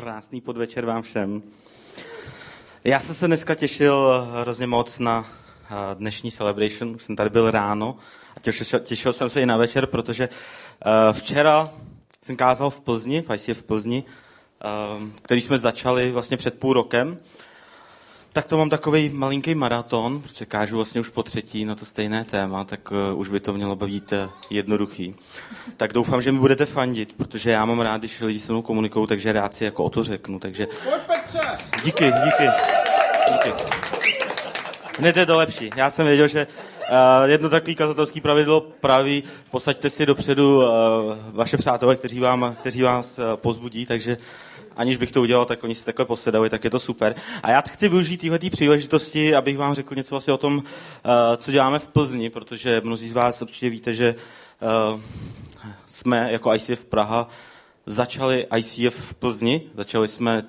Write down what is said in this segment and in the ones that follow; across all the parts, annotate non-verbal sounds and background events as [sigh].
Krásný podvečer vám všem. Já jsem se dneska těšil hrozně moc na eh, dnešní celebration. Už jsem tady byl ráno a těšil, těšil jsem se i na večer, protože uh, včera jsem kázal v Plzni, v ICF v Plzni, uh, který jsme začali vlastně před půl rokem. Tak to mám takový malinký maraton, protože kážu vlastně už po třetí na to stejné téma, tak uh, už by to mělo být uh, jednoduchý. Tak doufám, že mi budete fandit, protože já mám rád, když lidi se mnou komunikují, takže rád si jako o to řeknu. Takže... Díky, díky. díky. Hned je to lepší. Já jsem věděl, že uh, jedno takový kazatelský pravidlo praví, posaďte si dopředu uh, vaše přátelé, kteří, vám, kteří vás uh, pozbudí, takže aniž bych to udělal, tak oni si takhle posedali, tak je to super. A já chci využít téhle příležitosti, abych vám řekl něco asi o tom, uh, co děláme v Plzni, protože mnozí z vás určitě víte, že uh, jsme jako ICF Praha začali ICF v Plzni, začali jsme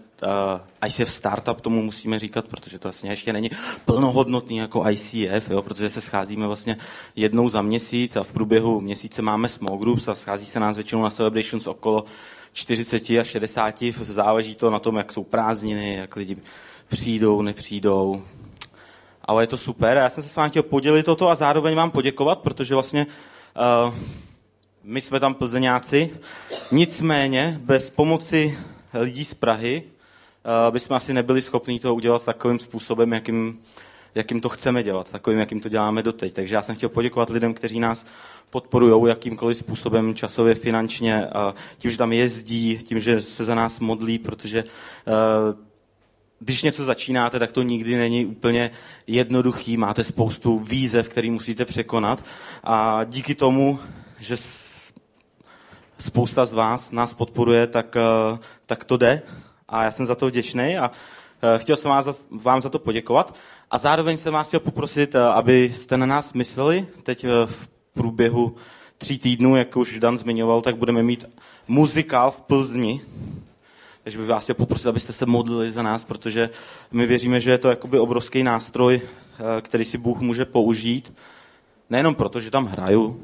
ICF Startup, tomu musíme říkat, protože to vlastně ještě není plnohodnotný jako ICF, jo, protože se scházíme vlastně jednou za měsíc a v průběhu měsíce máme small groups a schází se nás většinou na celebrations okolo 40 a 60, záleží to na tom, jak jsou prázdniny, jak lidi přijdou, nepřijdou. Ale je to super a já jsem se s vámi chtěl podělit toto a zároveň vám poděkovat, protože vlastně uh, my jsme tam plzeňáci. Nicméně bez pomoci lidí z Prahy bychom asi nebyli schopni to udělat takovým způsobem, jakým, jakým to chceme dělat, takovým, jakým to děláme doteď. Takže já jsem chtěl poděkovat lidem, kteří nás podporují jakýmkoliv způsobem časově, finančně, tím, že tam jezdí, tím, že se za nás modlí, protože když něco začínáte, tak to nikdy není úplně jednoduchý, máte spoustu výzev, který musíte překonat. A díky tomu, že spousta z vás nás podporuje, tak, tak to jde a já jsem za to vděčný a chtěl jsem vám za, vám za to poděkovat a zároveň jsem vás chtěl poprosit, abyste na nás mysleli teď v průběhu tří týdnů, jak už Dan zmiňoval, tak budeme mít muzikál v Plzni. Takže bych vás chtěl poprosit, abyste se modlili za nás, protože my věříme, že je to jakoby obrovský nástroj, eh, který si Bůh může použít. Nejenom proto, že tam hraju.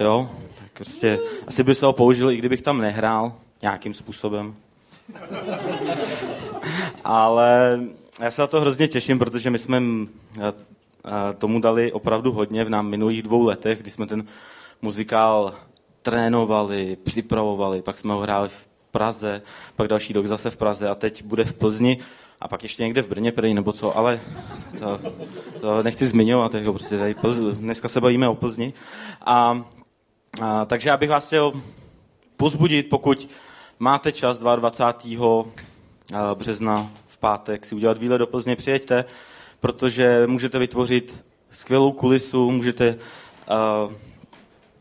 Jo, tak prostě asi by se ho použil, i kdybych tam nehrál nějakým způsobem. Ale já se na to hrozně těším, protože my jsme eh, tomu dali opravdu hodně v nám minulých dvou letech, kdy jsme ten muzikál trénovali, připravovali, pak jsme ho hráli v Praze, pak další rok zase v Praze a teď bude v Plzni a pak ještě někde v Brně prý, nebo co, ale to, to nechci zmiňovat, jako prostě tady Plz, dneska se bavíme o Plzni. A, a, takže já bych vás chtěl pozbudit, pokud máte čas 22. března v pátek si udělat výlet do Plzně, přijeďte, protože můžete vytvořit skvělou kulisu, můžete uh,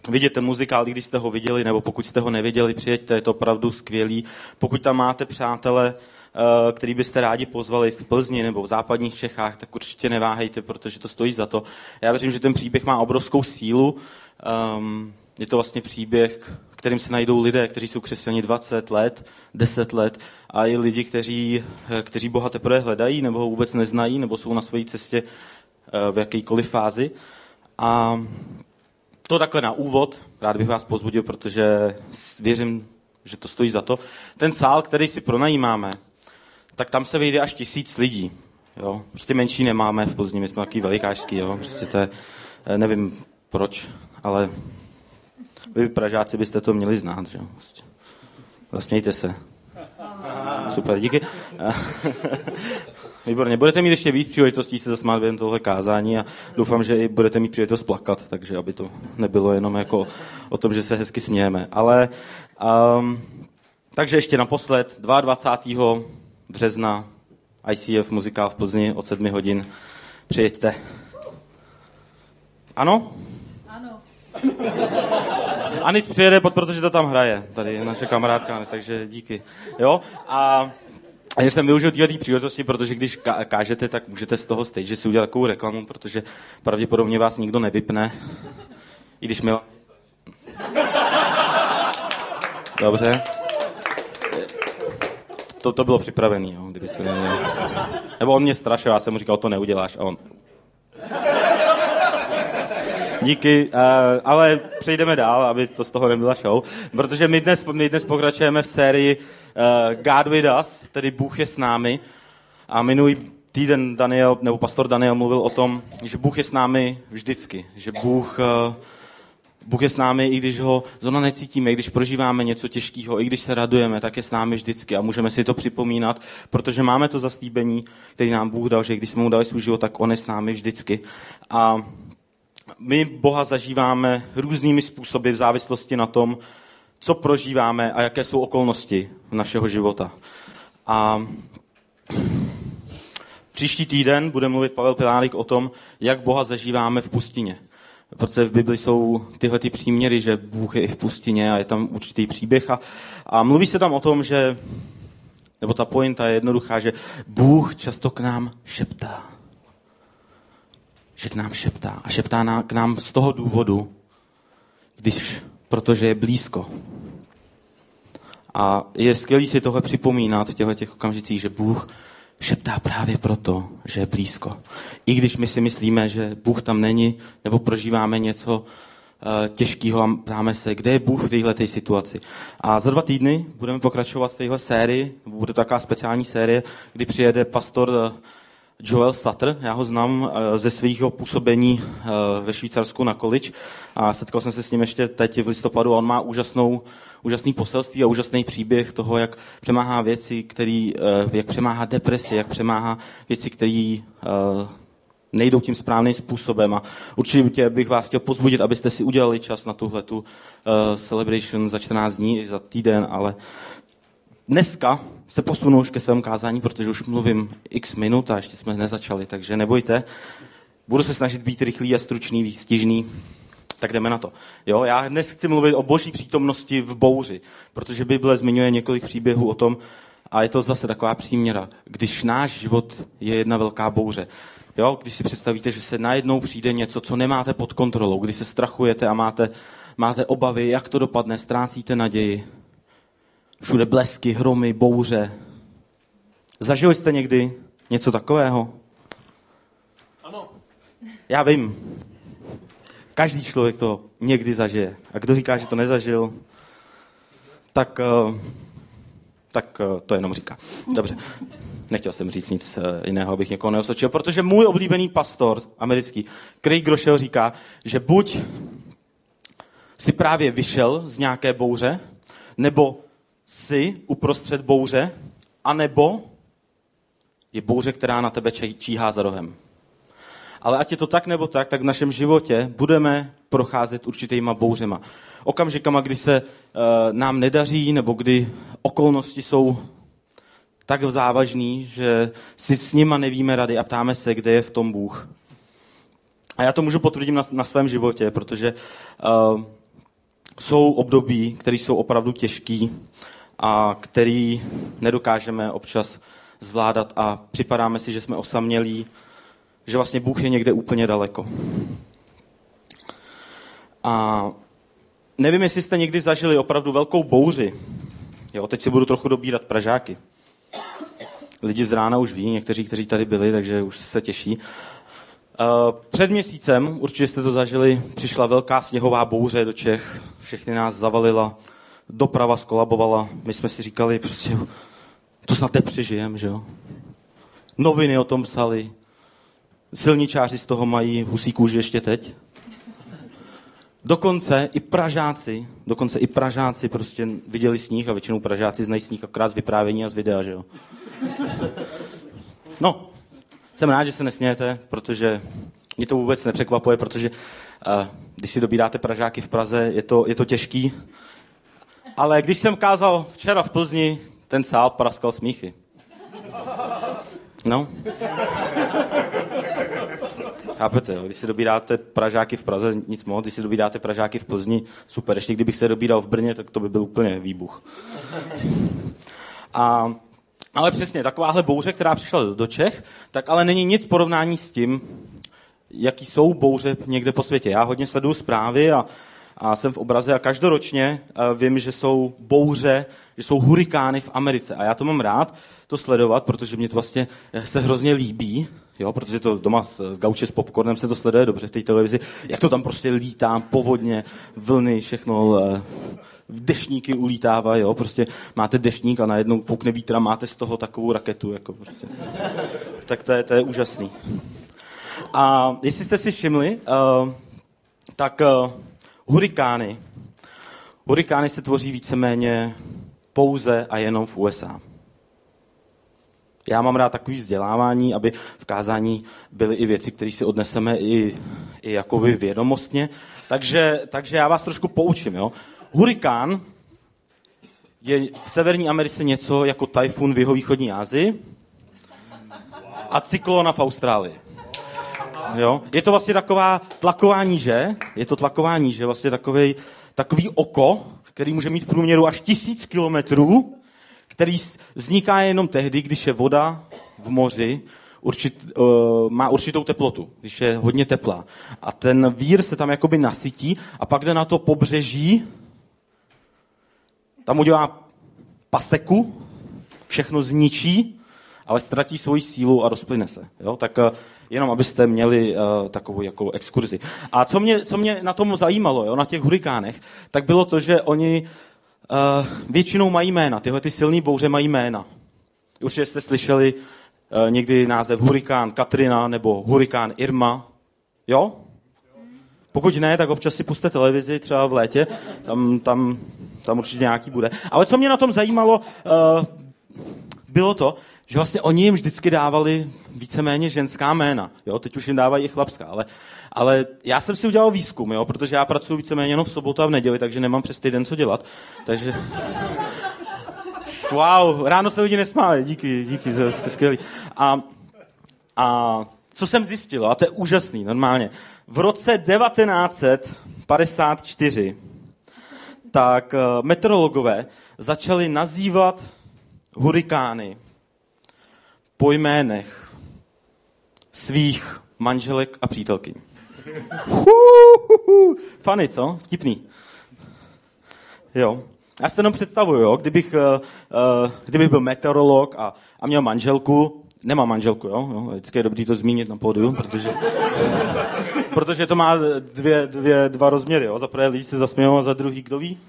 vidět ten muzikál, když jste ho viděli, nebo pokud jste ho neviděli, přijeďte, je to opravdu skvělý. Pokud tam máte přátele, uh, který byste rádi pozvali v Plzni nebo v západních Čechách, tak určitě neváhejte, protože to stojí za to. Já věřím, že ten příběh má obrovskou sílu. Um, je to vlastně příběh, kterým se najdou lidé, kteří jsou křesťani 20 let, 10 let a i lidi, kteří, kteří Boha teprve hledají nebo ho vůbec neznají nebo jsou na své cestě eh, v jakýkoliv fázi. A to takhle na úvod, rád bych vás pozbudil, protože věřím, že to stojí za to. Ten sál, který si pronajímáme, tak tam se vyjde až tisíc lidí. Jo? Prostě menší nemáme v Plzni, my jsme takový velikářský, jo? Prostě to je, eh, nevím proč, ale vy Pražáci byste to měli znát, že jo? Prostě. Zasmějte se. Super, díky. [laughs] Výborně. Budete mít ještě víc příležitostí se zasmát během tohle kázání a doufám, že i budete mít příležitost plakat, takže aby to nebylo jenom jako o tom, že se hezky smějeme. Ale um, takže ještě naposled, 22. března ICF muzikál v Plzni od 7 hodin. Přijeďte. Ano? Ano. [laughs] Anis přijede, protože to tam hraje. Tady je naše kamarádka Anis, takže díky. Jo? A a jsem využil této příležitosti, protože když kážete, tak můžete z toho stage si udělat takovou reklamu, protože pravděpodobně vás nikdo nevypne. I když mi... Dobře. To, to bylo připravené, jo, kdybyste neměli. Nebo on mě strašil, já jsem mu říkal, to neuděláš. A on... Díky, uh, ale přejdeme dál, aby to z toho nebyla show, protože my dnes, my dnes pokračujeme v sérii God with us, tedy Bůh je s námi. A minulý týden Daniel, nebo pastor Daniel mluvil o tom, že Bůh je s námi vždycky. Že Bůh, uh, Bůh je s námi, i když ho zrovna necítíme, i když prožíváme něco těžkého, i když se radujeme, tak je s námi vždycky a můžeme si to připomínat, protože máme to zaslíbení, který nám Bůh dal, že když jsme mu dali svůj život, tak on je s námi vždycky. A my Boha zažíváme různými způsoby v závislosti na tom, co prožíváme a jaké jsou okolnosti našeho života. A příští týden bude mluvit Pavel Pilárik o tom, jak Boha zažíváme v pustině. Protože v Bibli jsou tyhle ty příměry, že Bůh je i v pustině a je tam určitý příběh. A, a mluví se tam o tom, že, nebo ta pointa je jednoduchá, že Bůh často k nám šeptá že k nám šeptá. A šeptá na, k nám z toho důvodu, když, protože je blízko. A je skvělé si tohle připomínat v těchto těch okamžicích, že Bůh šeptá právě proto, že je blízko. I když my si myslíme, že Bůh tam není, nebo prožíváme něco uh, těžkého a ptáme se, kde je Bůh v této situaci. A za dva týdny budeme pokračovat v téhle sérii, bude to taková speciální série, kdy přijede pastor uh, Joel Sutter, já ho znám eh, ze svého působení eh, ve Švýcarsku na college a setkal jsem se s ním ještě teď v listopadu a on má úžasnou, úžasný poselství a úžasný příběh toho, jak přemáhá věci, který, eh, jak přemáhá depresi, jak přemáhá věci, které nejdou tím správným způsobem. A určitě bych vás chtěl pozbudit, abyste si udělali čas na tuhle tu celebration za 14 dní i za týden, ale dneska se posunu už ke svému kázání, protože už mluvím x minut a ještě jsme nezačali, takže nebojte. Budu se snažit být rychlý a stručný, výstižný. Tak jdeme na to. Jo, já dnes chci mluvit o boží přítomnosti v bouři, protože Bible zmiňuje několik příběhů o tom, a je to zase taková příměra, když náš život je jedna velká bouře. Jo, když si představíte, že se najednou přijde něco, co nemáte pod kontrolou, když se strachujete a máte, máte obavy, jak to dopadne, ztrácíte naději, Všude blesky, hromy, bouře. Zažili jste někdy něco takového? Ano. Já vím. Každý člověk to někdy zažije. A kdo říká, že to nezažil, tak, eh, tak eh, to jenom říká. Dobře. Nechtěl jsem říct nic eh, jiného, abych někoho neosočil, protože můj oblíbený pastor americký, Craig Groeschel, říká, že buď si právě vyšel z nějaké bouře, nebo jsi uprostřed bouře, anebo je bouře, která na tebe číhá za rohem. Ale ať je to tak nebo tak, tak v našem životě budeme procházet určitýma bouřema. Okamžikama, kdy se e, nám nedaří, nebo kdy okolnosti jsou tak závažný, že si s nima nevíme rady a ptáme se, kde je v tom Bůh. A já to můžu potvrdit na, na svém životě, protože e, jsou období, které jsou opravdu těžký a který nedokážeme občas zvládat a připadáme si, že jsme osamělí, že vlastně Bůh je někde úplně daleko. A nevím, jestli jste někdy zažili opravdu velkou bouři. Jo, teď si budu trochu dobírat Pražáky. Lidi z rána už ví, někteří, kteří tady byli, takže už se těší. Před měsícem, určitě jste to zažili, přišla velká sněhová bouře do Čech. Všechny nás zavalila doprava skolabovala, my jsme si říkali, prostě to snad nepřežijem, že jo. Noviny o tom psali, silničáři z toho mají husí kůži ještě teď. Dokonce i Pražáci, dokonce i Pražáci prostě viděli sníh a většinou Pražáci znají sníh akorát z vyprávění a z videa, že jo. No, jsem rád, že se nesmějete, protože mě to vůbec nepřekvapuje, protože uh, když si dobíráte Pražáky v Praze, je to, je to těžký, ale když jsem kázal včera v Plzni, ten sál praskal smíchy. No. Chápete, když si dobíráte Pražáky v Praze, nic moc, když si dobíráte Pražáky v Plzni, super. Ještě kdybych se dobíral v Brně, tak to by byl úplně výbuch. A, ale přesně, takováhle bouře, která přišla do Čech, tak ale není nic porovnání s tím, jaký jsou bouře někde po světě. Já hodně sleduju zprávy a a jsem v obraze a každoročně eh, vím, že jsou bouře, že jsou hurikány v Americe. A já to mám rád, to sledovat, protože mě to vlastně eh, se hrozně líbí, jo, protože to doma s, s gauče s popcornem se to sleduje dobře v té televizi, jak to tam prostě lítá, povodně, vlny, všechno, eh, dešníky ulítávají, jo, prostě máte dešník a najednou foukne vítr a máte z toho takovou raketu, jako prostě. Tak to je, to je úžasný. A jestli jste si všimli, uh, tak uh, hurikány, hurikány se tvoří víceméně pouze a jenom v USA. Já mám rád takový vzdělávání, aby v kázání byly i věci, které si odneseme i, i jakoby vědomostně. Takže, takže já vás trošku poučím. Jo? Hurikán je v Severní Americe něco jako tajfun v jeho východní Asii a cyklona v Austrálii. Jo? Je to vlastně taková tlaková níže, je to tlaková níže, vlastně takový, takový oko, který může mít v průměru až tisíc kilometrů, který vzniká jenom tehdy, když je voda v moři, určit, uh, má určitou teplotu, když je hodně teplá. A ten vír se tam jakoby nasytí a pak jde na to pobřeží, tam udělá paseku, všechno zničí, ale ztratí svoji sílu a rozplyne se. Jo? Tak uh, jenom abyste měli uh, takovou jako exkurzi. A co mě, co mě na tom zajímalo, jo, na těch hurikánech, tak bylo to, že oni uh, většinou mají jména. Tyhle ty silné bouře mají jména. Určitě jste slyšeli uh, někdy název hurikán Katrina nebo hurikán Irma. Jo? Pokud ne, tak občas si puste televizi třeba v létě, tam, tam, tam určitě nějaký bude. Ale co mě na tom zajímalo, uh, bylo to, že vlastně oni jim vždycky dávali víceméně ženská jména. Jo? Teď už jim dávají i chlapská, ale, ale já jsem si udělal výzkum, jo? protože já pracuji víceméně jenom v sobotu a v neděli, takže nemám přes týden co dělat. Takže... Wow, ráno se lidi nesmáli, díky, díky, jste skvělí. A, a co jsem zjistil, a to je úžasný, normálně, v roce 1954 tak eh, meteorologové začali nazývat hurikány po jménech svých manželek a přítelkyň. Fany, co? Vtipný. Jo. Já si to jenom představuju, jo? Kdybych, uh, uh, kdybych byl meteorolog a, a měl manželku, nemám manželku, jo? jo? Vždycky je dobrý to zmínit na pódiu, protože, protože to má dvě, dvě, dva rozměry. Jo? Za prvé lidi se zasmějou a za druhý kdo ví?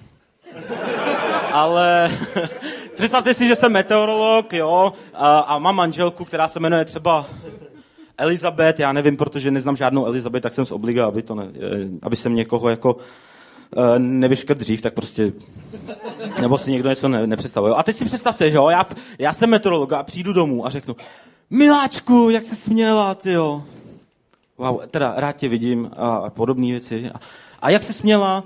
Ale představte si, že jsem meteorolog, jo, a, a mám manželku, která se jmenuje třeba Elizabeth, já nevím, protože neznám žádnou Elizabeth, tak jsem z obliga, aby, to ne, eh, aby jsem někoho jako uh, nevyškrt dřív, tak prostě, nebo si někdo něco ne, nepředstavuje. A teď si představte, že jo, já, já jsem meteorolog a přijdu domů a řeknu, miláčku, jak se směla, ty jo. Wow, teda rád tě vidím a, a podobné věci. A, a jak se směla?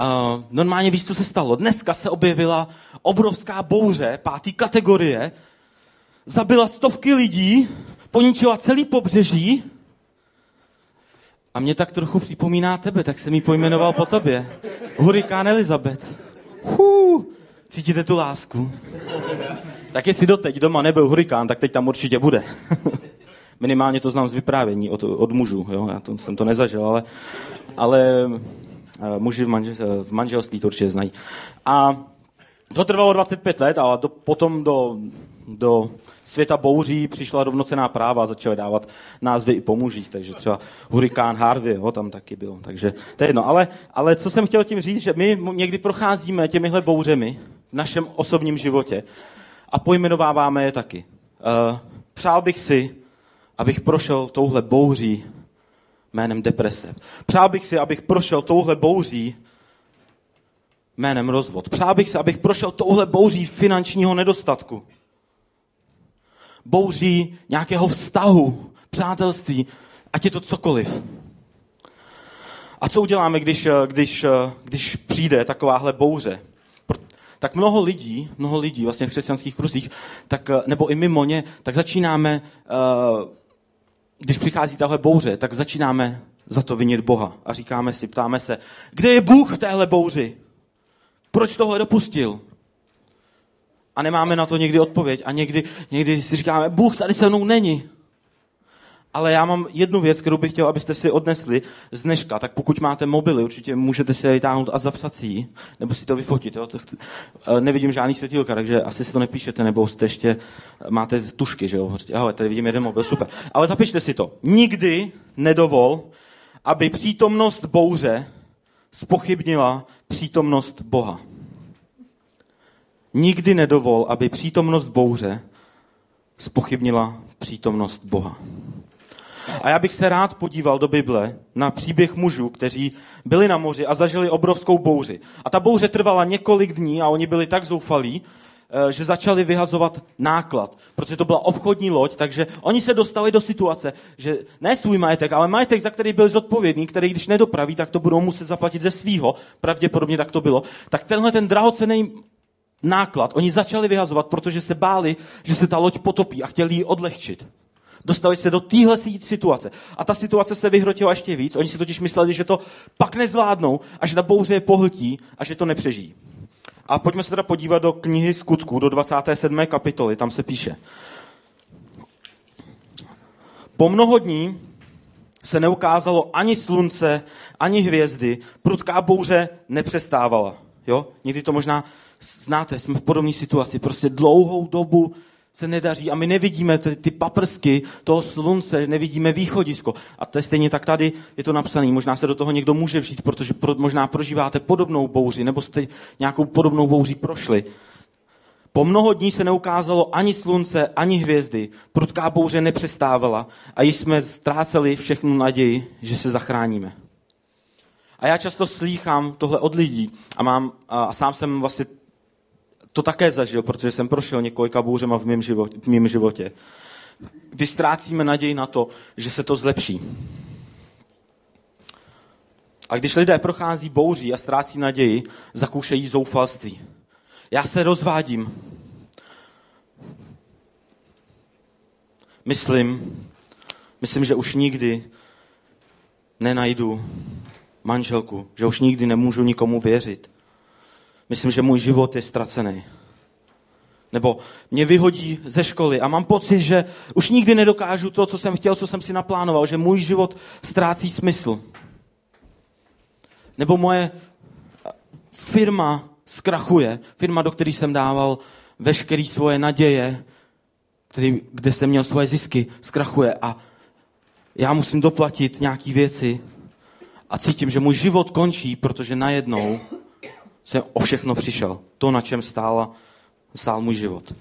Uh, normálně víš, co se stalo. Dneska se objevila obrovská bouře pátý kategorie, zabila stovky lidí, poničila celý pobřeží a mě tak trochu připomíná tebe, tak jsem ji pojmenoval po tobě. Hurikán Elizabeth. Hů, cítíte tu lásku? Tak jestli doteď doma nebyl hurikán, tak teď tam určitě bude. [laughs] Minimálně to znám z vyprávění od, od mužů, jo? já to, jsem to nezažil, ale, ale muži v, manžel, eh, v manželství to určitě znají. A to trvalo 25 let a do, potom do, do světa bouří přišla rovnocená práva a začaly dávat názvy i po mužích, takže třeba hurikán Harvey, jo, tam taky bylo, takže to je jedno. Ale, ale co jsem chtěl tím říct, že my někdy procházíme těmihle bouřemi v našem osobním životě a pojmenováváme je taky. Uh, přál bych si, abych prošel touhle bouří jménem deprese. Přál bych si, abych prošel touhle bouří jménem rozvod. Přál bych si, abych prošel touhle bouří finančního nedostatku. Bouří nějakého vztahu, přátelství, ať je to cokoliv. A co uděláme, když, když, když přijde takováhle bouře? Tak mnoho lidí, mnoho lidí vlastně v křesťanských kruzích, tak, nebo i mimo ně, tak začínáme uh, když přichází tahle bouře, tak začínáme za to vinit Boha a říkáme si, ptáme se, kde je Bůh v téhle bouři? Proč tohle dopustil? A nemáme na to někdy odpověď. A někdy, někdy si říkáme, Bůh tady se mnou není. Ale já mám jednu věc, kterou bych chtěl, abyste si odnesli z dneška. Tak pokud máte mobily, určitě můžete si je vytáhnout a zapsat si ji, nebo si to vyfotit. Jo? Eh, nevidím žádný světýlka, takže asi si to nepíšete, nebo jste ještě, máte tušky, že jo? Prostě, ahoj, tady vidím jeden mobil, super. Ale zapište si to. Nikdy nedovol, aby přítomnost bouře spochybnila přítomnost Boha. Nikdy nedovol, aby přítomnost bouře spochybnila přítomnost Boha. A já bych se rád podíval do Bible na příběh mužů, kteří byli na moři a zažili obrovskou bouři. A ta bouře trvala několik dní a oni byli tak zoufalí, eh, že začali vyhazovat náklad, protože to byla obchodní loď, takže oni se dostali do situace, že ne svůj majetek, ale majetek, za který byl zodpovědný, který když nedopraví, tak to budou muset zaplatit ze svýho, pravděpodobně tak to bylo, tak tenhle ten drahocený náklad oni začali vyhazovat, protože se báli, že se ta loď potopí a chtěli ji odlehčit. Dostali se do téhle situace. A ta situace se vyhrotila ještě víc. Oni si totiž mysleli, že to pak nezvládnou a že ta bouře je pohltí a že to nepřežijí. A pojďme se teda podívat do knihy Skutků, do 27. kapitoly. Tam se píše. Po mnoho dní se neukázalo ani slunce, ani hvězdy. Prudká bouře nepřestávala. Jo? Někdy to možná znáte, jsme v podobné situaci. Prostě dlouhou dobu se nedaří a my nevidíme ty, ty paprsky toho slunce, nevidíme východisko. A to je stejně tak tady je to napsané. Možná se do toho někdo může vžít, protože pro, možná prožíváte podobnou bouři, nebo jste nějakou podobnou bouři prošli. Po mnoho dní se neukázalo ani slunce, ani hvězdy. Prudká bouře nepřestávala a již jsme ztráceli všechnu naději, že se zachráníme. A já často slýchám tohle od lidí a, mám, a sám jsem vlastně to také zažil, protože jsem prošel několika bouřema v mém životě, v mém životě. Kdy ztrácíme naději na to, že se to zlepší. A když lidé prochází bouří a ztrácí naději, zakoušejí zoufalství. Já se rozvádím. Myslím, myslím, že už nikdy nenajdu manželku, že už nikdy nemůžu nikomu věřit. Myslím, že můj život je ztracený. Nebo mě vyhodí ze školy a mám pocit, že už nikdy nedokážu to, co jsem chtěl, co jsem si naplánoval, že můj život ztrácí smysl. Nebo moje firma zkrachuje, firma, do které jsem dával veškeré svoje naděje, který, kde jsem měl svoje zisky, zkrachuje a já musím doplatit nějaké věci a cítím, že můj život končí, protože najednou jsem o všechno přišel. To, na čem stála, stál můj život.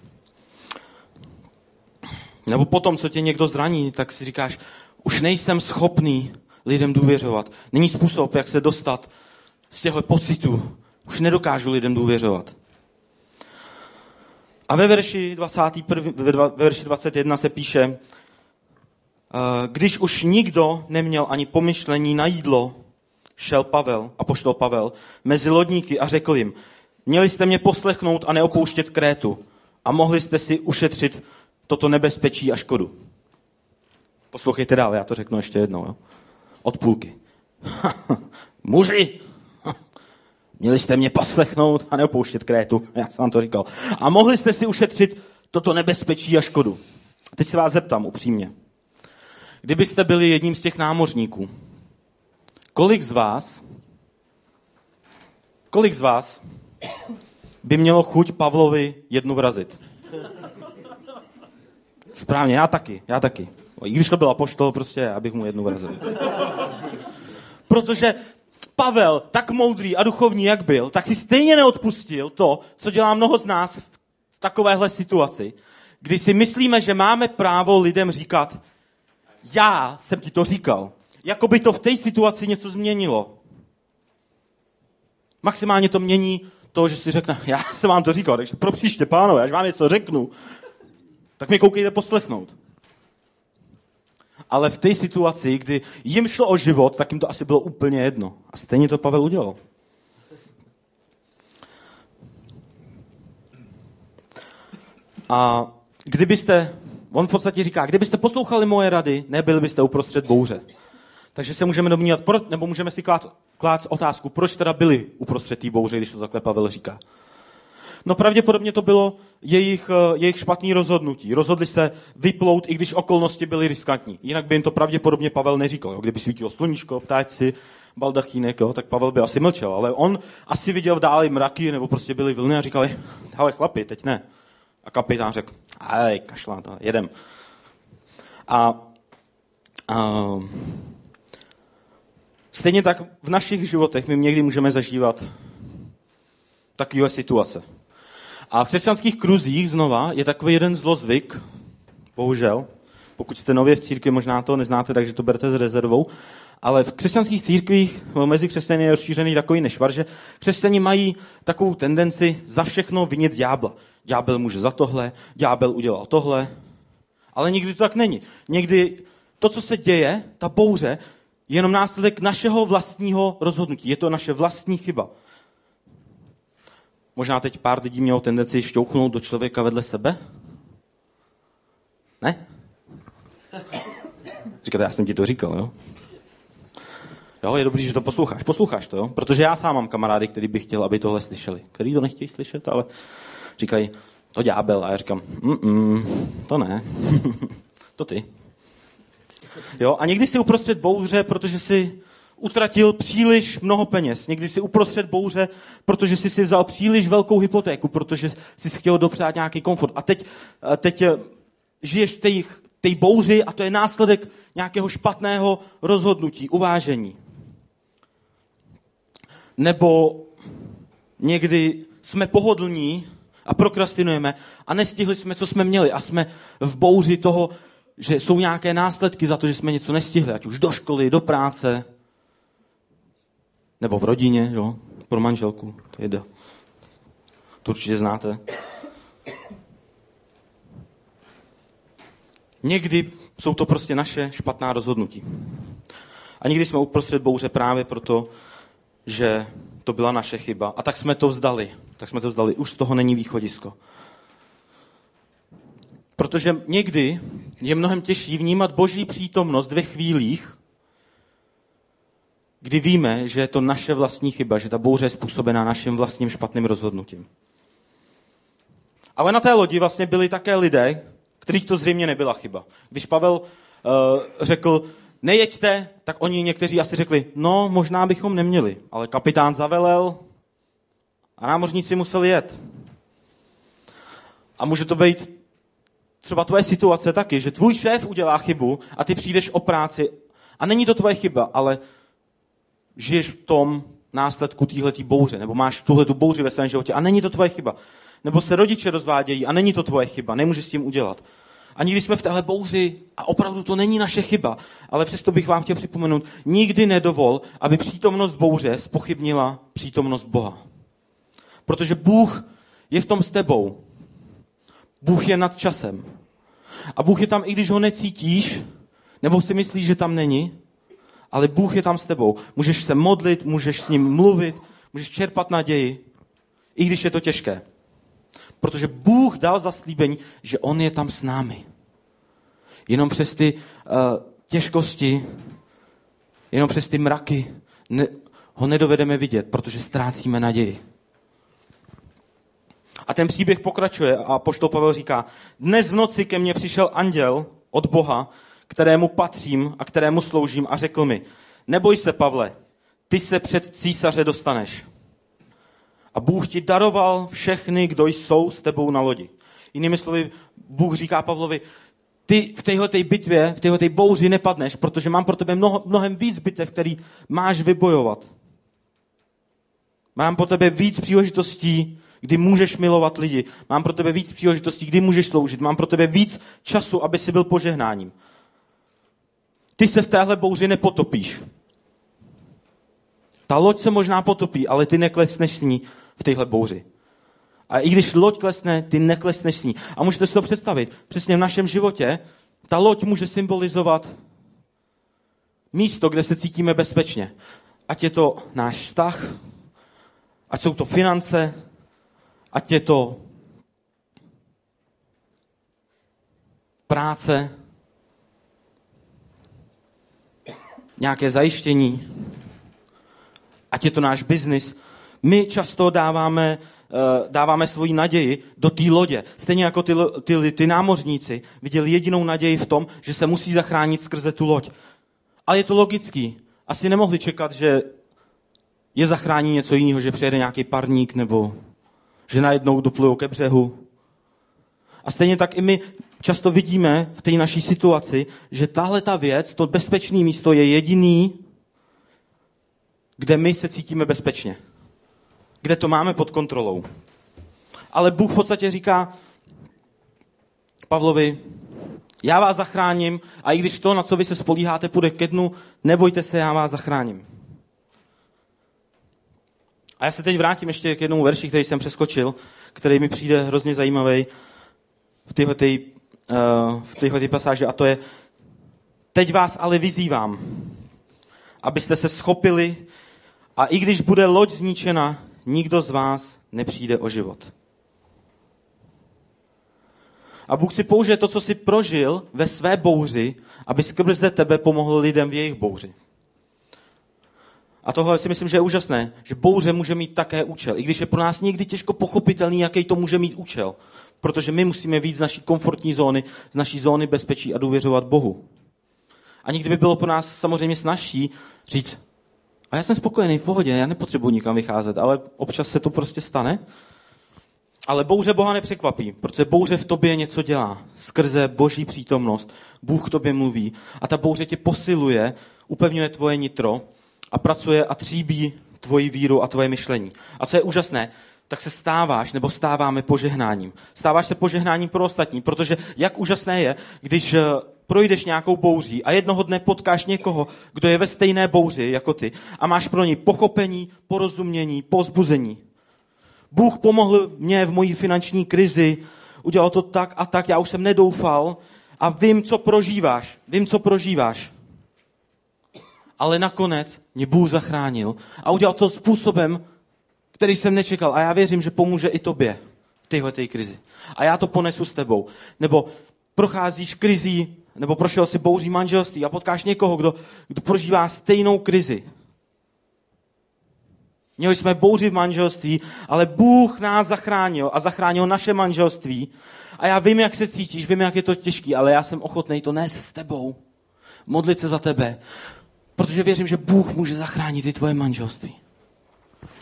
Nebo potom, co tě někdo zraní, tak si říkáš, už nejsem schopný lidem důvěřovat. Není způsob, jak se dostat z těchto pocitů. Už nedokážu lidem důvěřovat. A ve verši, 21, ve verši 21 se píše, eh, když už nikdo neměl ani pomyšlení na jídlo, šel Pavel, a poštol Pavel, mezi lodníky a řekl jim, měli jste mě poslechnout a neopouštět Krétu a mohli jste si ušetřit toto nebezpečí a škodu. Poslouchejte dál, já to řeknu ještě jednou. Jo? Od půlky. [laughs] Muži, [laughs] měli jste mě poslechnout a neopouštět Krétu, [laughs] já jsem vám to říkal. A mohli jste si ušetřit toto nebezpečí a škodu. Teď se vás zeptám upřímně. Kdybyste byli jedním z těch námořníků, Kolik z vás, kolik z vás by mělo chuť Pavlovi jednu vrazit? Správně, já taky, já taky. I když to byla poštol, prostě abych mu jednu vrazil. Protože Pavel, tak moudrý a duchovní, jak byl, tak si stejně neodpustil to, co dělá mnoho z nás v takovéhle situaci, kdy si myslíme, že máme právo lidem říkat, já jsem ti to říkal jako by to v té situaci něco změnilo. Maximálně to mění to, že si řekne, já jsem vám to říkal, takže pro příště, pánové, až vám něco řeknu, tak mi koukejte poslechnout. Ale v té situaci, kdy jim šlo o život, tak jim to asi bylo úplně jedno. A stejně to Pavel udělal. A kdybyste, on v podstatě říká, kdybyste poslouchali moje rady, nebyli byste uprostřed bouře. Takže se můžeme domnívat, nebo můžeme si klát, klát otázku, proč teda byli uprostřed té bouře, když to takhle Pavel říká. No pravděpodobně to bylo jejich, eh, jejich špatný rozhodnutí. Rozhodli se vyplout, i když okolnosti byly riskantní. Jinak by jim to pravděpodobně Pavel neříkal. Jo. Kdyby svítilo sluníčko, ptáci, baldachínek, jo, tak Pavel by asi mlčel. Ale on asi viděl v dále mraky, nebo prostě byly vlny a říkali, hele chlapi, teď ne. A kapitán řekl, ale kašlá jedem. A, a Stejně tak v našich životech my někdy můžeme zažívat takové situace. A v křesťanských kruzích znova je takový jeden zlozvyk, bohužel, pokud jste nově v církvi, možná to neznáte, takže to berte s rezervou, ale v křesťanských církvích mezi křesťany je rozšířený takový nešvar, že křesťani mají takovou tendenci za všechno vinit ďábla. Ďábel může za tohle, ďábel udělal tohle, ale nikdy to tak není. Někdy to, co se děje, ta bouře, jenom následek našeho vlastního rozhodnutí. Je to naše vlastní chyba. Možná teď pár lidí mělo tendenci šťouchnout do člověka vedle sebe? Ne? Říkáte, já jsem ti to říkal, jo? Jo, je dobrý, že to posloucháš. Posloucháš to, jo? Protože já sám mám kamarády, který by chtěl, aby tohle slyšeli. Který to nechtějí slyšet, ale říkají, to ďábel. A já říkám, mm to ne. [laughs] to ty. Jo, a někdy si uprostřed bouře, protože si utratil příliš mnoho peněz. Někdy si uprostřed bouře, protože jsi si vzal příliš velkou hypotéku, protože jsi chtěl dopřát nějaký komfort. A teď, teď eh, žiješ v té té bouři a to je následek nějakého špatného rozhodnutí, uvážení. Nebo někdy jsme pohodlní a prokrastinujeme a nestihli jsme, co jsme měli a jsme v bouři toho, že jsou nějaké následky za to, že jsme něco nestihli, ať už do školy, do práce, nebo v rodině, jo, pro manželku, to to. To určitě znáte. Někdy jsou to prostě naše špatná rozhodnutí. A někdy jsme uprostřed bouře právě proto, že to byla naše chyba. A tak jsme to vzdali. Tak jsme to vzdali. Už z toho není východisko. Protože někdy je mnohem těžší vnímat boží přítomnost ve chvílích, kdy víme, že je to naše vlastní chyba, že ta bouře je způsobená naším vlastním špatným rozhodnutím. Ale na té lodi vlastně byli také lidé, kterých to zřejmě nebyla chyba. Když Pavel uh, řekl, nejeďte, tak oni někteří asi řekli, no možná bychom neměli, ale kapitán zavelel a námořníci museli jet. A může to být třeba tvoje situace taky, že tvůj šéf udělá chybu a ty přijdeš o práci a není to tvoje chyba, ale žiješ v tom následku téhletý bouře, nebo máš tuhle tu bouři ve svém životě a není to tvoje chyba. Nebo se rodiče rozvádějí a není to tvoje chyba, nemůžeš s tím udělat. A nikdy jsme v téhle bouři a opravdu to není naše chyba, ale přesto bych vám chtěl připomenout, nikdy nedovol, aby přítomnost bouře spochybnila přítomnost Boha. Protože Bůh je v tom s tebou. Bůh je nad časem. A Bůh je tam, i když ho necítíš, nebo si myslíš, že tam není, ale Bůh je tam s tebou. Můžeš se modlit, můžeš s ním mluvit, můžeš čerpat naději, i když je to těžké. Protože Bůh dal zaslíbení, že On je tam s námi. Jenom přes ty uh, těžkosti, jenom přes ty mraky ne, ho nedovedeme vidět, protože ztrácíme naději. A ten příběh pokračuje a poštol Pavel říká, dnes v noci ke mně přišel anděl od Boha, kterému patřím a kterému sloužím a řekl mi, neboj se, Pavle, ty se před císaře dostaneš. A Bůh ti daroval všechny, kdo jsou s tebou na lodi. Jinými slovy, Bůh říká Pavlovi, ty v téhle bitvě, v téhle bouři nepadneš, protože mám pro tebe mnoho, mnohem víc bitev, který máš vybojovat. Mám pro tebe víc příležitostí, kdy můžeš milovat lidi. Mám pro tebe víc příležitostí, kdy můžeš sloužit. Mám pro tebe víc času, aby si byl požehnáním. Ty se v téhle bouři nepotopíš. Ta loď se možná potopí, ale ty neklesneš s ní v téhle bouři. A i když loď klesne, ty neklesneš s ní. A můžete si to představit. Přesně v našem životě ta loď může symbolizovat místo, kde se cítíme bezpečně. Ať je to náš vztah, ať jsou to finance, ať je to práce, nějaké zajištění, ať je to náš biznis. My často dáváme, eh, dáváme svoji naději do té lodě. Stejně jako ty, ty, ty námořníci viděli jedinou naději v tom, že se musí zachránit skrze tu loď. Ale je to logický. Asi nemohli čekat, že je zachrání něco jiného, že přijede nějaký parník nebo že najednou doplujou ke břehu. A stejně tak i my často vidíme v té naší situaci, že tahle ta věc, to bezpečné místo je jediný, kde my se cítíme bezpečně, kde to máme pod kontrolou. Ale Bůh v podstatě říká Pavlovi, já vás zachráním a i když to, na co vy se spolíháte, půjde ke dnu, nebojte se, já vás zachráním. A já se teď vrátím ještě k jednomu verši, který jsem přeskočil, který mi přijde hrozně zajímavý v téhle, uh, v pasáži a to je Teď vás ale vyzývám, abyste se schopili a i když bude loď zničena, nikdo z vás nepřijde o život. A Bůh si použije to, co si prožil ve své bouři, aby skrze tebe pomohl lidem v jejich bouři. A tohle si myslím, že je úžasné, že bouře může mít také účel. I když je pro nás někdy těžko pochopitelný, jaký to může mít účel. Protože my musíme víc z naší komfortní zóny, z naší zóny bezpečí a důvěřovat Bohu. A někdy by bylo pro nás samozřejmě snažší říct, a já jsem spokojený, v pohodě, já nepotřebuji nikam vycházet, ale občas se to prostě stane. Ale bouře Boha nepřekvapí, protože bouře v tobě něco dělá. Skrze boží přítomnost Bůh k tobě mluví a ta bouře tě posiluje, upevňuje tvoje nitro a pracuje a tříbí tvoji víru a tvoje myšlení. A co je úžasné, tak se stáváš nebo stáváme požehnáním. Stáváš se požehnáním pro ostatní, protože jak úžasné je, když eh, projdeš nějakou bouří a jednoho dne potkáš někoho, kdo je ve stejné bouři jako ty a máš pro ní pochopení, porozumění, pozbuzení. Bůh pomohl mě v mojí finanční krizi, udělal to tak a tak, já už jsem nedoufal a vím, co prožíváš. Vím, co prožíváš. Ale nakonec mě Bůh zachránil a udělal to způsobem, který jsem nečekal. A já věřím, že pomůže i tobě v téhle krizi. A já to ponesu s tebou. Nebo procházíš krizí, nebo prošel si bouří manželství a potkáš někoho, kdo, kdo prožívá stejnou krizi. Měli jsme bouři v manželství, ale Bůh nás zachránil a zachránil naše manželství. A já vím, jak se cítíš, vím, jak je to těžký, ale já jsem ochotný to nést s tebou. Modlit se za tebe. Protože věřím, že Bůh může zachránit i tvoje manželství.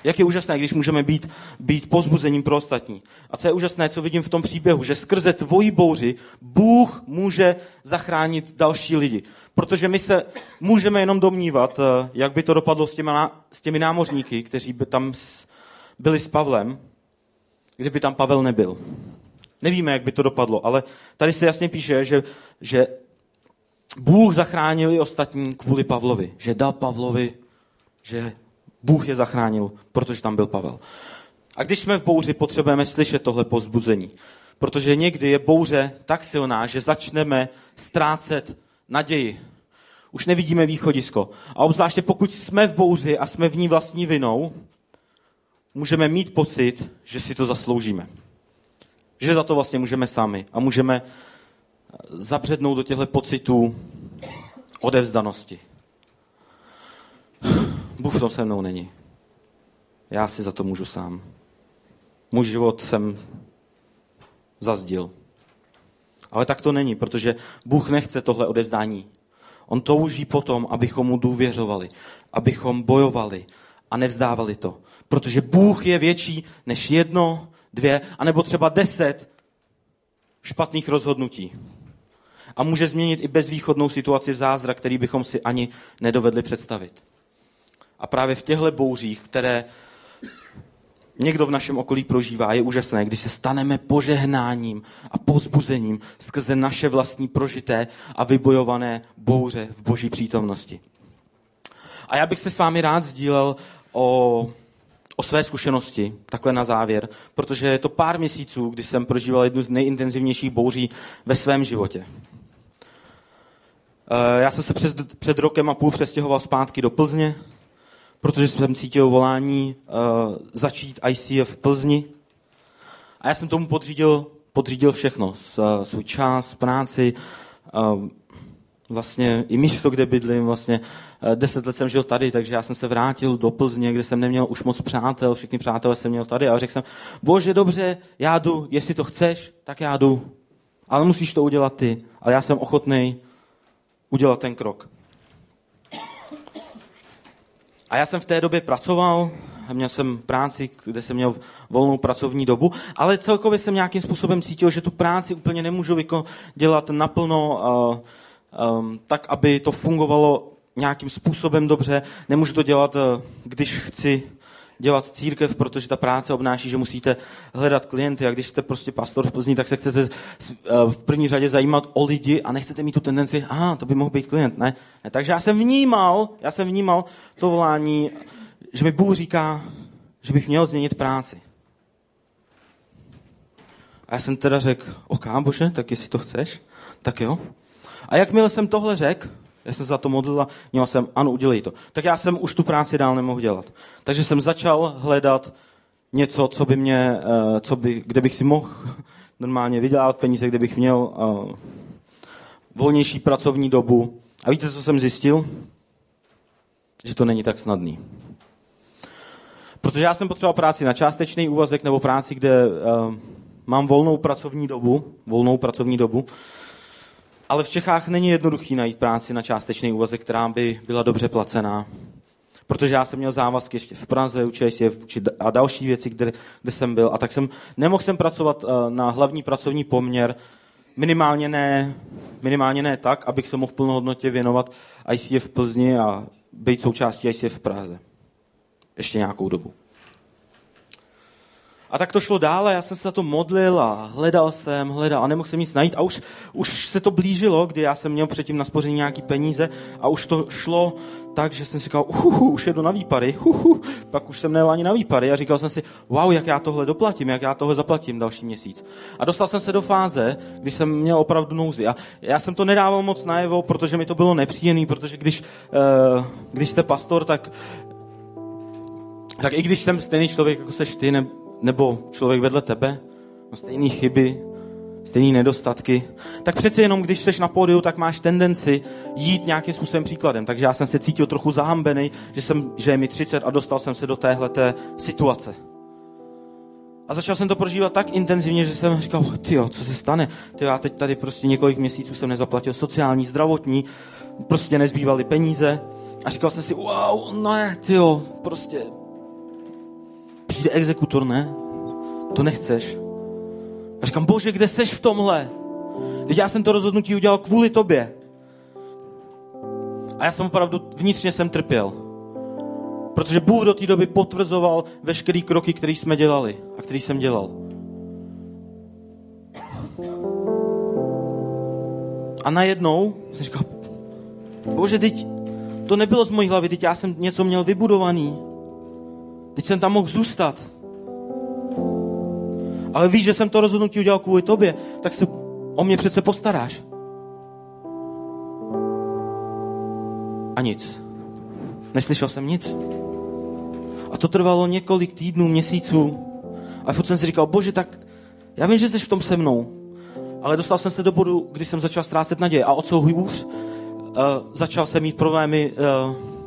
Jak je úžasné, když můžeme být, být pozbuzením pro ostatní. A co je úžasné, co vidím v tom příběhu, že skrze tvoji bouři Bůh může zachránit další lidi. Protože my se můžeme jenom domnívat, eh, jak by to dopadlo s těmi, s těmi námořníky, kteří by tam byli s Pavlem, kdyby tam Pavel nebyl. Nevíme, jak by to dopadlo, ale tady se jasně píše, že, že Bůh zachránil i ostatní kvůli Pavlovi. Že dal Pavlovi, že Bůh je zachránil, protože tam byl Pavel. A když jsme v bouři, potřebujeme slyšet tohle pozbuzení. Protože někdy je bouře tak silná, že začneme ztrácet naději. Už nevidíme východisko. A obzvláště pokud jsme v bouři a jsme v ní vlastní vinou, můžeme mít pocit, že si to zasloužíme. Že za to vlastně můžeme sami. A můžeme zabřednout do těchto pocitů odevzdanosti. Bůh to se mnou není. Já si za to můžu sám. Můj život jsem zazdil. Ale tak to není, protože Bůh nechce tohle odezdání. On touží potom, abychom mu důvěřovali, abychom bojovali a nevzdávali to. Protože Bůh je větší než jedno, dvě, anebo třeba deset špatných rozhodnutí. A může změnit i bezvýchodnou situaci zázrak, který bychom si ani nedovedli představit. A právě v těchto bouřích, které někdo v našem okolí prožívá, je úžasné, když se staneme požehnáním a pozbuzením skrze naše vlastní prožité a vybojované bouře v boží přítomnosti. A já bych se s vámi rád sdílel o, o své zkušenosti, takhle na závěr, protože je to pár měsíců, kdy jsem prožíval jednu z nejintenzivnějších bouří ve svém životě. Eh, já jsem se před, před rokem a půl přestěhoval zpátky do Plzně, protože jsem cítil volání uh, začít ICF v Plzni. A já jsem tomu podřídil, podřídil všechno. S, svůj čas, práci, uh, vlastně i místo, kde bydlím, vlastně deset let jsem žil tady, takže já jsem se vrátil do Plzně, kde jsem neměl už moc přátel, všichni přátelé jsem měl tady a řekl jsem, bože, dobře, já jdu, jestli to chceš, tak já jdu. Ale musíš to udělat ty. Ale já jsem ochotný udělat ten krok. A já jsem v té době pracoval, měl jsem práci, kde jsem měl volnou pracovní dobu, ale celkově jsem nějakým způsobem cítil, že tu práci úplně nemůžu dělat naplno uh, um, tak, aby to fungovalo nějakým způsobem dobře, nemůžu to dělat, eh, když chci dělat církev, protože ta práce obnáší, že musíte hledat klienty a když jste prostě pastor v Plzni, tak se chcete eh, v první řadě zajímat o lidi a nechcete mít tu tendenci, a to by mohl být klient. Ne? ne. Takže já jsem vnímal, já jsem vnímal to volání, že mi Bůh říká, že bych měl změnit práci. A já jsem teda řekl, OK, bože, tak jestli to chceš, tak jo. A jakmile jsem tohle řekl, já jsem se za to modlil a měl jsem, ano, udělej to. Tak já jsem už tu práci dál nemohl dělat. Takže jsem začal hledat něco, co by mě, eh, co by, kde bych si mohl normálně vydělat peníze, kde bych měl uh, volnější pracovní dobu. A víte, co jsem zjistil? Že to není tak snadný. Protože já jsem potřeboval práci na částečný úvazek nebo práci, kde uh, mám volnou pracovní dobu, volnou pracovní dobu, ale v Čechách není jednoduchý najít práci na částečný úvazek, která by byla dobře placená. Protože já jsem měl závazky ještě v Praze, učil a další věci, kde, kde jsem byl. A tak jsem nemohl jsem pracovat uh, na hlavní pracovní poměr, minimálně ne, minimálně ne tak, abych se mohl plnohodnotě věnovat ICF v Plzni a být součástí ICF v Praze. Ještě nějakou dobu. A tak to šlo dále, já jsem se za to modlil a hledal jsem, hledal a nemohl jsem nic najít. A už, už se to blížilo, kdy já jsem měl předtím na spoření nějaký peníze a už to šlo tak, že jsem si říkal, uhu, už jedu na výpary, uhu. pak už jsem nejel ani na výpary a říkal jsem si, wow, jak já tohle doplatím, jak já tohle zaplatím další měsíc. A dostal jsem se do fáze, kdy jsem měl opravdu nouzi. A já jsem to nedával moc najevo, protože mi to bylo nepříjemné, protože když, uh, když jste pastor, tak tak i když jsem stejný člověk, jako seš ty, ne, nebo člověk vedle tebe, má stejné chyby, stejné nedostatky, tak přece jenom, když jsi na pódiu, tak máš tendenci jít nějakým způsobem příkladem. Takže já jsem se cítil trochu zahambený, že, jsem, že je mi 30 a dostal jsem se do téhleté situace. A začal jsem to prožívat tak intenzivně, že jsem říkal, ty co se stane? Ty já teď tady prostě několik měsíců jsem nezaplatil sociální, zdravotní, prostě nezbývaly peníze. A říkal jsem si, wow, ne, ty prostě přijde exekutor, ne? To nechceš. A říkám, bože, kde seš v tomhle? Teď já jsem to rozhodnutí udělal kvůli tobě. A já jsem opravdu vnitřně jsem trpěl. Protože Bůh do té doby potvrzoval veškeré kroky, které jsme dělali a který jsem dělal. A najednou jsem říkal, bože, teď to nebylo z mojí hlavy, teď já jsem něco měl vybudovaný. Teď jsem tam mohl zůstat. Ale víš, že jsem to rozhodnutí udělal kvůli tobě, tak se o mě přece postaráš. A nic. Neslyšel jsem nic. A to trvalo několik týdnů, měsíců. A furt jsem si říkal, bože, tak já vím, že jsi v tom se mnou. Ale dostal jsem se do bodu, kdy jsem začal ztrácet naděje. A o co hůř, uh, začal jsem mít problémy uh,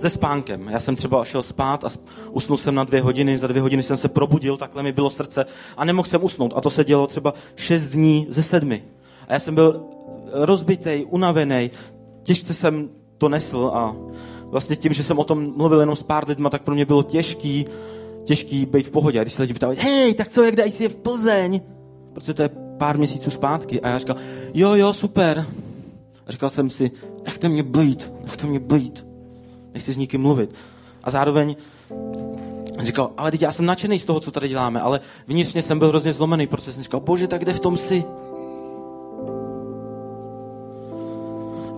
se spánkem. Já jsem třeba šel spát a usnul jsem na dvě hodiny, za dvě hodiny jsem se probudil, takhle mi bylo srdce a nemohl jsem usnout. A to se dělo třeba šest dní ze sedmi. A já jsem byl rozbitej, unavený, těžce jsem to nesl a vlastně tím, že jsem o tom mluvil jenom s pár lidma, tak pro mě bylo těžký, těžký být v pohodě. A když se lidi ptali, hej, tak co, jak dají si je v Plzeň? Protože to je pár měsíců zpátky. A já říkal, jo, jo, super. A říkal jsem si, nechte mě být, nechte mě být nechci s nikým mluvit. A zároveň říkal, ale teď já jsem nadšený z toho, co tady děláme, ale vnitřně jsem byl hrozně zlomený, protože jsem říkal, bože, tak kde v tom si?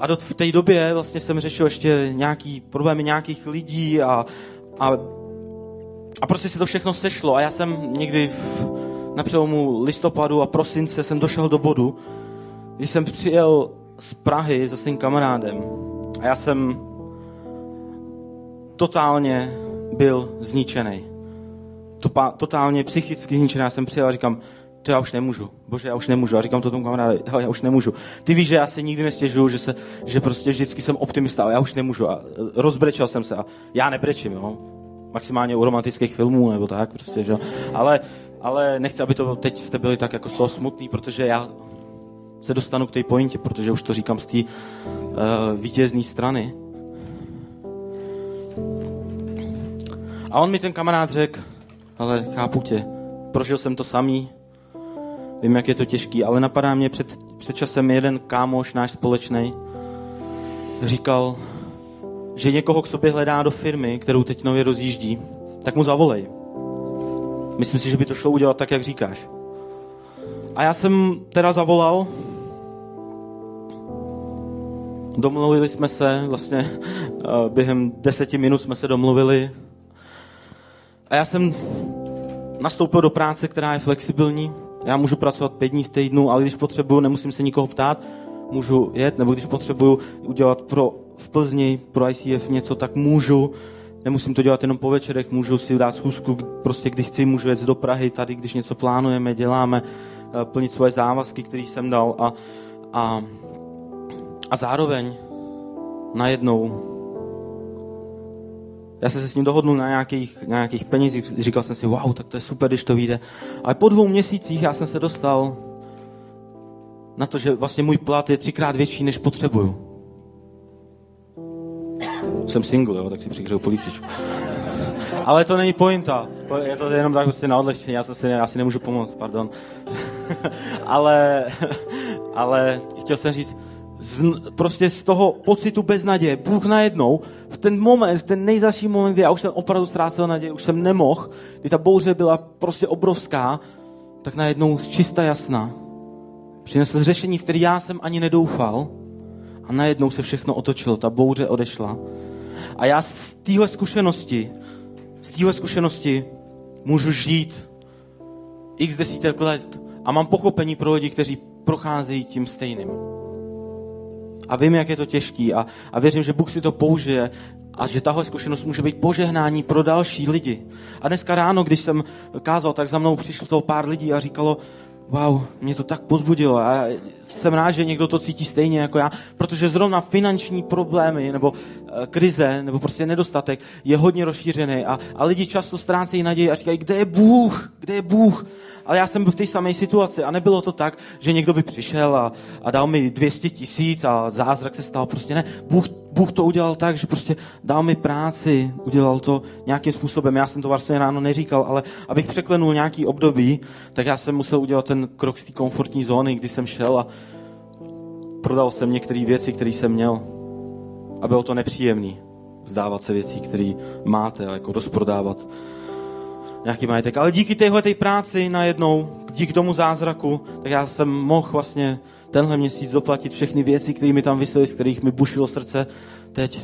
A do, v té době vlastně jsem řešil ještě nějaký problémy nějakých lidí a, a, a prostě se to všechno sešlo. A já jsem někdy v, na přelomu listopadu a prosince jsem došel do bodu, kdy jsem přijel z Prahy se svým kamarádem. A já jsem totálně byl zničený. Totálně psychicky zničený. Já jsem přijel a říkám, to já už nemůžu. Bože, já už nemůžu. A říkám to tomu kamarádovi, já už nemůžu. Ty víš, že já se nikdy nestěžuju, že, se, že prostě vždycky jsem optimista, ale já už nemůžu. A rozbrečel jsem se a já nebrečím, jo. Maximálně u romantických filmů nebo tak, prostě, že ale, ale nechci, aby to teď jste byli tak jako z toho smutný, protože já se dostanu k té pointě, protože už to říkám z té uh, vítězné strany. A on mi ten kamarád řekl, ale chápu tě, prožil jsem to samý, vím, jak je to těžký, ale napadá mě před, před časem jeden kámoš, náš společný, říkal, že někoho k sobě hledá do firmy, kterou teď nově rozjíždí, tak mu zavolej. Myslím si, že by to šlo udělat tak, jak říkáš. A já jsem teda zavolal, domluvili jsme se, vlastně eh, během deseti minut jsme se domluvili. A já jsem nastoupil do práce, která je flexibilní. Já můžu pracovat pět dní v týdnu, ale když potřebuju, nemusím se nikoho ptát, můžu jet, nebo když potřebuju udělat pro, v Plzni pro ICF něco, tak můžu. Nemusím to dělat jenom po večerech, můžu si dát schůzku, prostě když chci, můžu jet do Prahy, tady, když něco plánujeme, děláme, eh, plnit svoje závazky, které jsem dal a, a, a zároveň najednou já jsem se s ním dohodnul na nějakých, na nějakých penězích, říkal jsem si, wow, tak to je super, když to vyjde. Ale po dvou měsících já jsem se dostal na to, že vlastně můj plat je třikrát větší, než potřebuju. Jsem single, jo, tak si přihřeju polívčičku. Ale to není pointa. Je to jenom tak prostě na odlehčení. Já, se, já si nemůžu pomoct, pardon. [laughs] ale, ale chtěl jsem říct, z, prostě z toho pocitu beznaděje, Bůh najednou, v ten moment, ten nejzaší moment, kdy já už jsem opravdu ztrácel naději, už jsem nemohl, kdy ta bouře byla prostě obrovská, tak najednou čista jasná. Přinesl řešení, v který já jsem ani nedoufal a najednou se všechno otočilo, ta bouře odešla. A já z téhle zkušenosti, z téhle zkušenosti můžu žít x desítek let a mám pochopení pro lidi, kteří procházejí tím stejným. A vím, jak je to těžký a, a věřím, že Bůh si to použije a že tahle zkušenost může být požehnání pro další lidi. A dneska ráno, když jsem kázal, tak za mnou přišlo pár lidí a říkalo, wow, mě to tak pozbudilo a jsem rád, že někdo to cítí stejně jako já, protože zrovna finanční problémy nebo e, krize nebo prostě nedostatek je hodně rozšířený a, a lidi často ztrácejí naději a říkají, kde je Bůh, kde je Bůh? ale já jsem byl v té samé situaci a nebylo to tak, že někdo by přišel a, a dal mi 200 tisíc a zázrak se stal. Prostě ne. Bůh, Bůh to udělal tak, že prostě dal mi práci, udělal to nějakým způsobem. Já jsem to vlastně ráno neříkal, ale abych překlenul nějaký období, tak já jsem musel udělat ten krok z té komfortní zóny, kdy jsem šel a prodal jsem některé věci, které jsem měl. A bylo to nepříjemné vzdávat se věcí, které máte a jako rozprodávat nějaký majetek. Ale díky téhle práci najednou, díky tomu zázraku, tak já jsem mohl vlastně tenhle měsíc doplatit všechny věci, které mi tam vysely, z kterých mi bušilo srdce teď.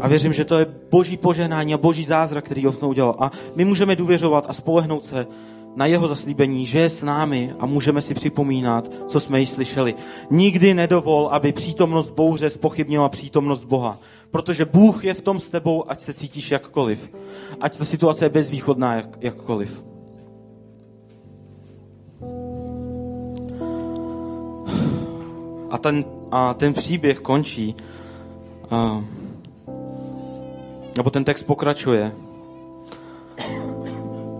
A věřím, že to je boží poženání a boží zázrak, který ho udělal. A my můžeme důvěřovat a spolehnout se na jeho zaslíbení, že je s námi a můžeme si připomínat, co jsme již slyšeli. Nikdy nedovol, aby přítomnost bouře spochybnila přítomnost Boha. Protože Bůh je v tom s tebou, ať se cítíš jakkoliv. Ať ta situace je bezvýchodná jak, jakkoliv. A ten, a ten příběh končí, a, nebo ten text pokračuje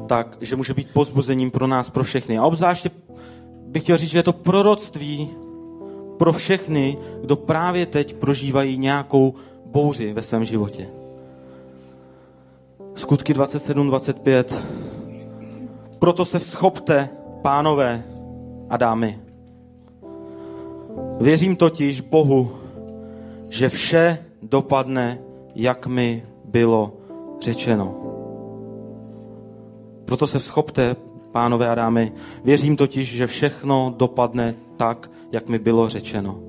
tak, že může být pozbuzením pro nás, pro všechny. A obzvláště bych chtěl říct, že je to proroctví pro všechny, kdo právě teď prožívají nějakou bouři ve svém životě. Skutky 27-25. Proto se schopte, pánové a dámy. Věřím totiž Bohu, že vše dopadne, jak mi bylo řečeno. Proto se schopte, pánové a dámy. Věřím totiž, že všechno dopadne tak, jak mi bylo řečeno.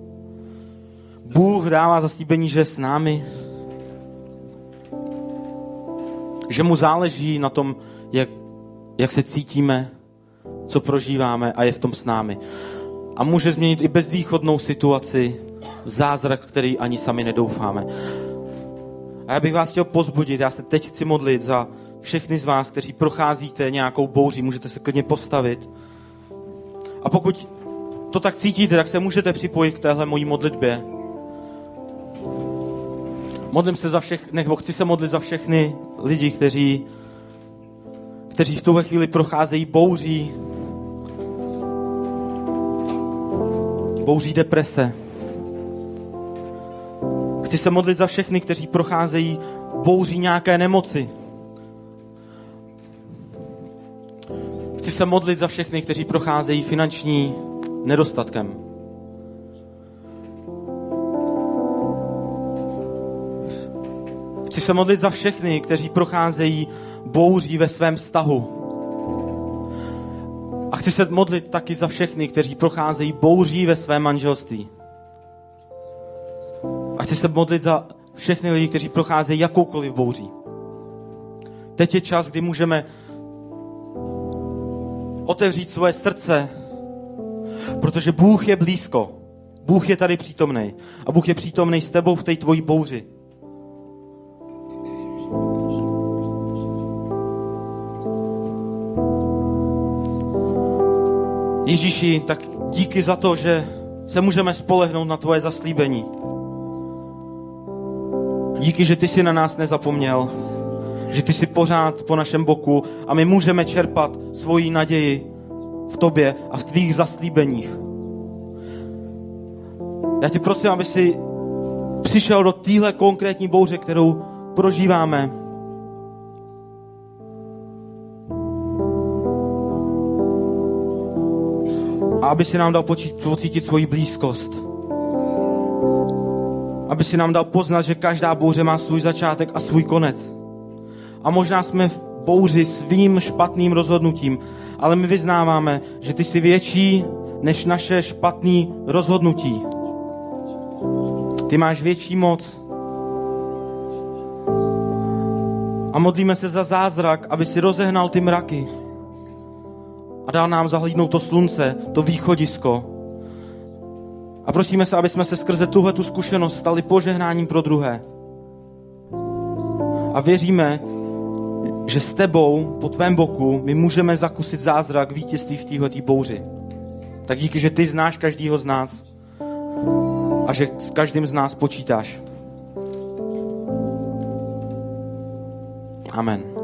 Bůh dává zaslíbení, že je s námi, že mu záleží na tom, jak, jak se cítíme, co prožíváme a je v tom s námi. A může změnit i bezvýchodnou situaci v zázrak, který ani sami nedoufáme. A já bych vás chtěl pozbudit, já se teď chci modlit za všechny z vás, kteří procházíte nějakou bouří, můžete se klidně postavit. A pokud to tak cítíte, tak se můžete připojit k téhle mojí modlitbě. Modlím se za všech, nebo chci se modlit za všechny lidi, kteří, kteří v tuhle chvíli procházejí bouří, bouří deprese. Chci se modlit za všechny, kteří procházejí bouří nějaké nemoci. Se modlit za všechny, kteří procházejí finanční nedostatkem. se modlit za všechny, kteří procházejí bouří ve svém vztahu. A chci se modlit taky za všechny, kteří procházejí bouří ve svém manželství. A chci se modlit za všechny lidi, kteří procházejí jakoukoliv bouří. Teď je čas, kdy můžeme otevřít svoje srdce, protože Bůh je blízko. Bůh je tady přítomný. A Bůh je přítomný s tebou v té tvojí bouři. Ježíši, tak díky za to, že se můžeme spolehnout na tvoje zaslíbení. Díky, že ty jsi na nás nezapomněl, že ty jsi pořád po našem boku a my můžeme čerpat svoji naději v tobě a v tvých zaslíbeních. Já tě prosím, aby si přišel do téhle konkrétní bouře, kterou prožíváme. A aby si nám dal pocítit svoji blízkost. Aby si nám dal poznat, že každá bouře má svůj začátek a svůj konec. A možná jsme v bouři svým špatným rozhodnutím, ale my vyznáváme, že ty jsi větší než naše špatné rozhodnutí. Ty máš větší moc. A modlíme se za zázrak, aby si rozehnal ty mraky a dal nám zahlídnout to slunce, to východisko. A prosíme se, aby jsme se skrze tuhle tu zkušenost stali požehnáním pro druhé. A věříme, že s tebou, po tvém boku, my můžeme zakusit zázrak vítězství v téhle bouři. Tak díky, že ty znáš každýho z nás a že s každým z nás počítáš. Amen.